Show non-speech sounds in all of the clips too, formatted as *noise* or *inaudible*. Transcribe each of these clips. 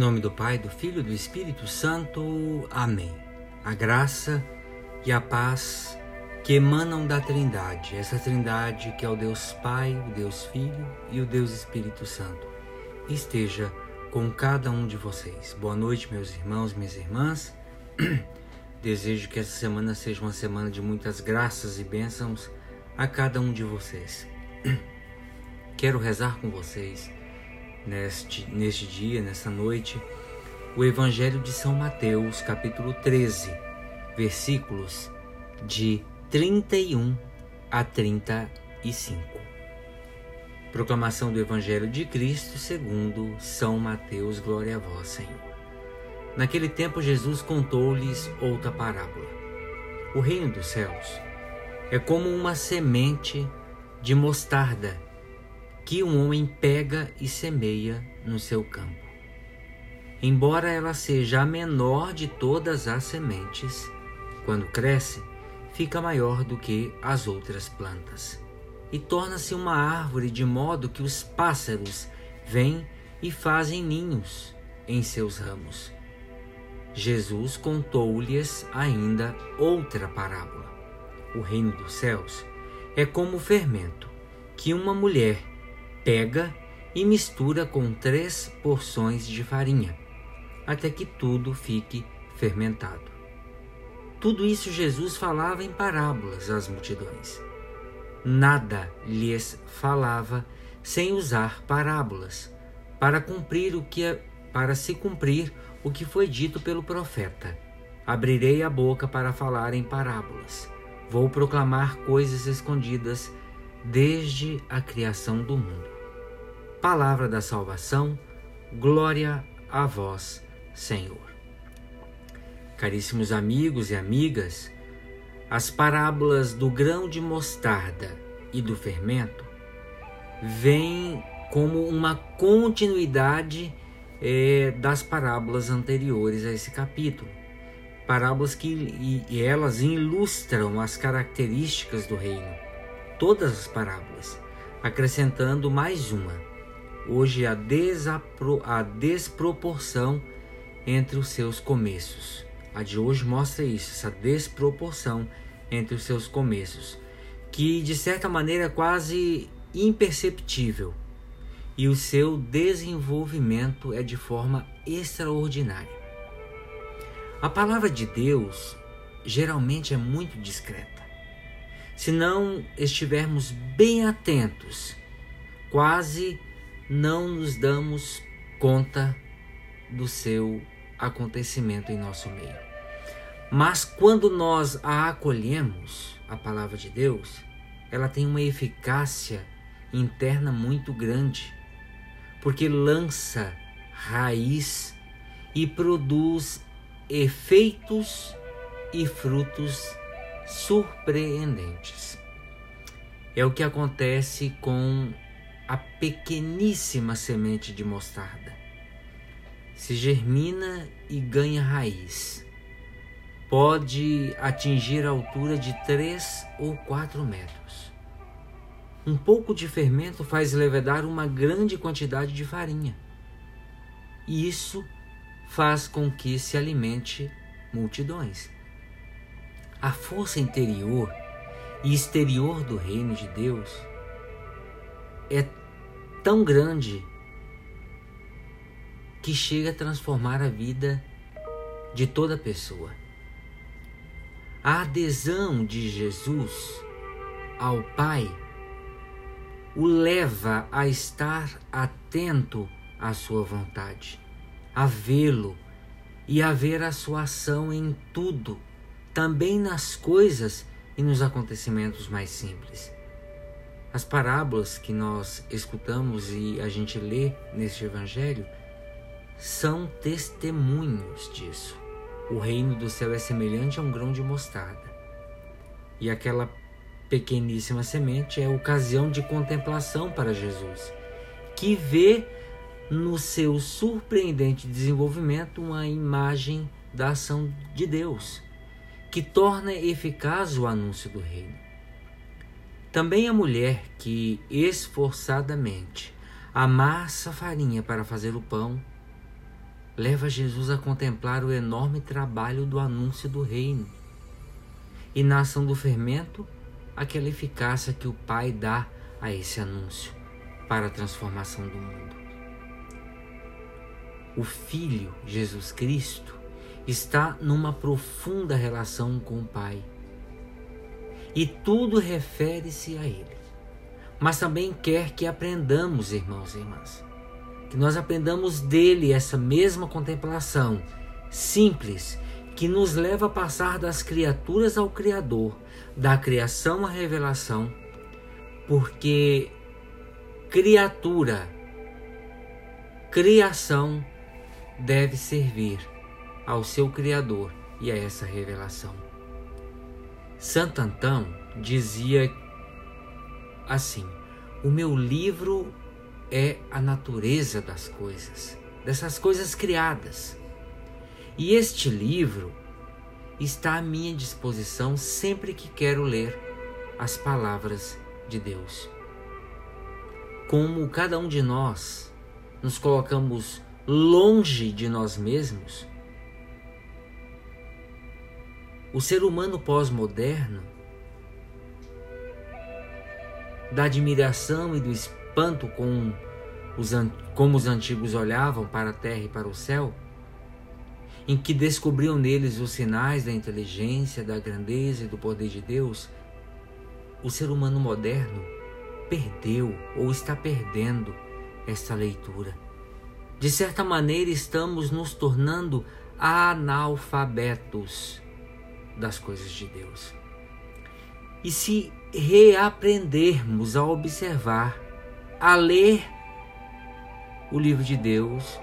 nome do Pai, do Filho e do Espírito Santo. Amém. A graça e a paz que emanam da Trindade, essa Trindade que é o Deus Pai, o Deus Filho e o Deus Espírito Santo, esteja com cada um de vocês. Boa noite, meus irmãos, minhas irmãs. *clears throat* Desejo que essa semana seja uma semana de muitas graças e bênçãos a cada um de vocês. *clears throat* Quero rezar com vocês neste, neste dia, nessa noite, o Evangelho de São Mateus, capítulo 13, versículos de 31 a 35. Proclamação do Evangelho de Cristo segundo São Mateus, glória a vós, Senhor. Naquele tempo Jesus contou-lhes outra parábola. O reino dos céus é como uma semente de mostarda que um homem pega e semeia no seu campo. Embora ela seja a menor de todas as sementes, quando cresce, fica maior do que as outras plantas e torna-se uma árvore de modo que os pássaros vêm e fazem ninhos em seus ramos. Jesus contou-lhes ainda outra parábola. O reino dos céus é como o fermento que uma mulher pega e mistura com três porções de farinha, até que tudo fique fermentado. Tudo isso Jesus falava em parábolas às multidões. Nada lhes falava sem usar parábolas, para cumprir o que é, para se cumprir o que foi dito pelo profeta. Abrirei a boca para falar em parábolas. Vou proclamar coisas escondidas desde a criação do mundo. Palavra da salvação, glória a vós, Senhor. Caríssimos amigos e amigas, as parábolas do grão de mostarda e do fermento vêm como uma continuidade é, das parábolas anteriores a esse capítulo. Parábolas que e, e elas ilustram as características do reino todas as parábolas, acrescentando mais uma. Hoje a, desapro, a desproporção entre os seus começos. A de hoje mostra isso, essa desproporção entre os seus começos, que de certa maneira é quase imperceptível, e o seu desenvolvimento é de forma extraordinária. A palavra de Deus geralmente é muito discreta se não estivermos bem atentos, quase não nos damos conta do seu acontecimento em nosso meio. Mas quando nós a acolhemos, a palavra de Deus, ela tem uma eficácia interna muito grande, porque lança raiz e produz efeitos e frutos surpreendentes. É o que acontece com a pequeníssima semente de mostarda. Se germina e ganha raiz. Pode atingir a altura de 3 ou 4 metros. Um pouco de fermento faz levedar uma grande quantidade de farinha. E isso faz com que se alimente multidões a força interior e exterior do reino de Deus é tão grande que chega a transformar a vida de toda pessoa. A adesão de Jesus ao Pai o leva a estar atento à sua vontade, a vê-lo e a ver a sua ação em tudo também nas coisas e nos acontecimentos mais simples. As parábolas que nós escutamos e a gente lê neste Evangelho são testemunhos disso. O reino do céu é semelhante a um grão de mostarda. E aquela pequeníssima semente é ocasião de contemplação para Jesus, que vê no seu surpreendente desenvolvimento uma imagem da ação de Deus que torna eficaz o anúncio do reino. Também a mulher que esforçadamente amassa farinha para fazer o pão leva Jesus a contemplar o enorme trabalho do anúncio do reino. E na ação do fermento, aquela eficácia que o Pai dá a esse anúncio para a transformação do mundo. O Filho, Jesus Cristo, está numa profunda relação com o Pai. E tudo refere-se a Ele. Mas também quer que aprendamos, irmãos e irmãs, que nós aprendamos dele essa mesma contemplação simples que nos leva a passar das criaturas ao Criador, da criação à revelação, porque criatura, criação deve servir ao seu Criador e a essa revelação. Santo Antão dizia assim: O meu livro é a natureza das coisas, dessas coisas criadas. E este livro está à minha disposição sempre que quero ler as palavras de Deus. Como cada um de nós nos colocamos longe de nós mesmos, o ser humano pós-moderno, da admiração e do espanto com os, como os antigos olhavam para a terra e para o céu, em que descobriam neles os sinais da inteligência, da grandeza e do poder de Deus, o ser humano moderno perdeu ou está perdendo esta leitura. De certa maneira, estamos nos tornando analfabetos das coisas de Deus. E se reaprendermos a observar, a ler o livro de Deus,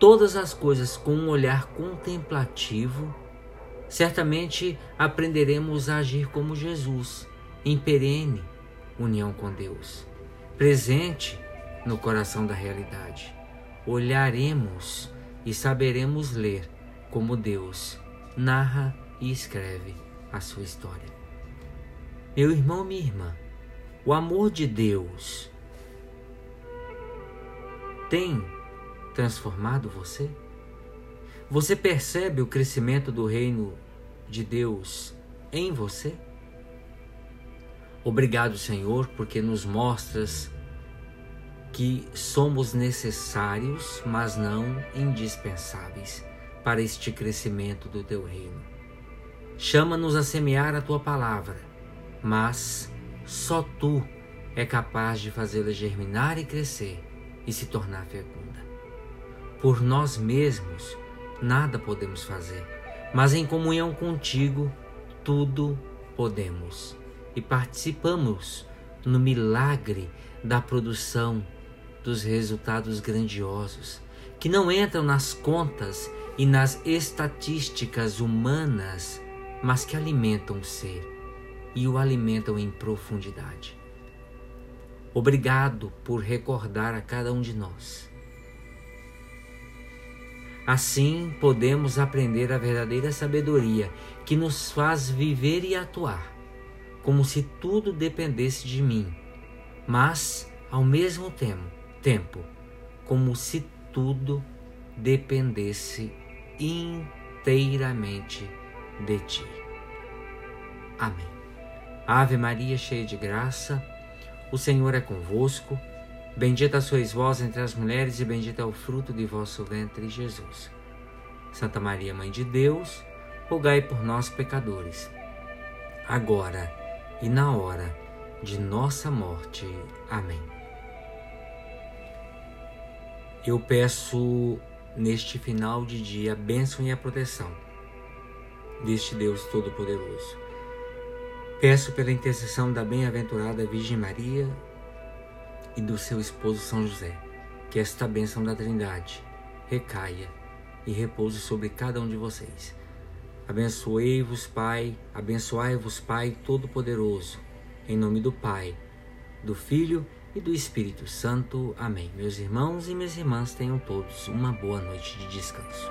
todas as coisas com um olhar contemplativo, certamente aprenderemos a agir como Jesus, em perene união com Deus, presente no coração da realidade. Olharemos e saberemos ler como Deus narra e escreve a sua história. Meu irmão, minha irmã, o amor de Deus tem transformado você? Você percebe o crescimento do reino de Deus em você? Obrigado, Senhor, porque nos mostras que somos necessários, mas não indispensáveis para este crescimento do teu reino. Chama-nos a semear a tua palavra, mas só tu é capaz de fazê-la germinar e crescer e se tornar fecunda. Por nós mesmos, nada podemos fazer, mas em comunhão contigo, tudo podemos. E participamos no milagre da produção dos resultados grandiosos, que não entram nas contas e nas estatísticas humanas mas que alimentam o ser e o alimentam em profundidade. Obrigado por recordar a cada um de nós. Assim podemos aprender a verdadeira sabedoria que nos faz viver e atuar, como se tudo dependesse de mim, mas ao mesmo tempo, tempo como se tudo dependesse inteiramente de ti. Amém. Ave Maria, cheia de graça, o Senhor é convosco. Bendita sois vós entre as mulheres, e bendito é o fruto de vosso ventre, Jesus. Santa Maria, Mãe de Deus, rogai por nós, pecadores, agora e na hora de nossa morte. Amém. Eu peço neste final de dia a bênção e a proteção deste Deus Todo-Poderoso. Peço pela intercessão da bem-aventurada Virgem Maria e do seu esposo São José, que esta bênção da Trindade recaia e repouse sobre cada um de vocês. Abençoei-vos, Pai, abençoai-vos, Pai Todo-Poderoso, em nome do Pai, do Filho e do Espírito Santo. Amém. Meus irmãos e minhas irmãs, tenham todos uma boa noite de descanso.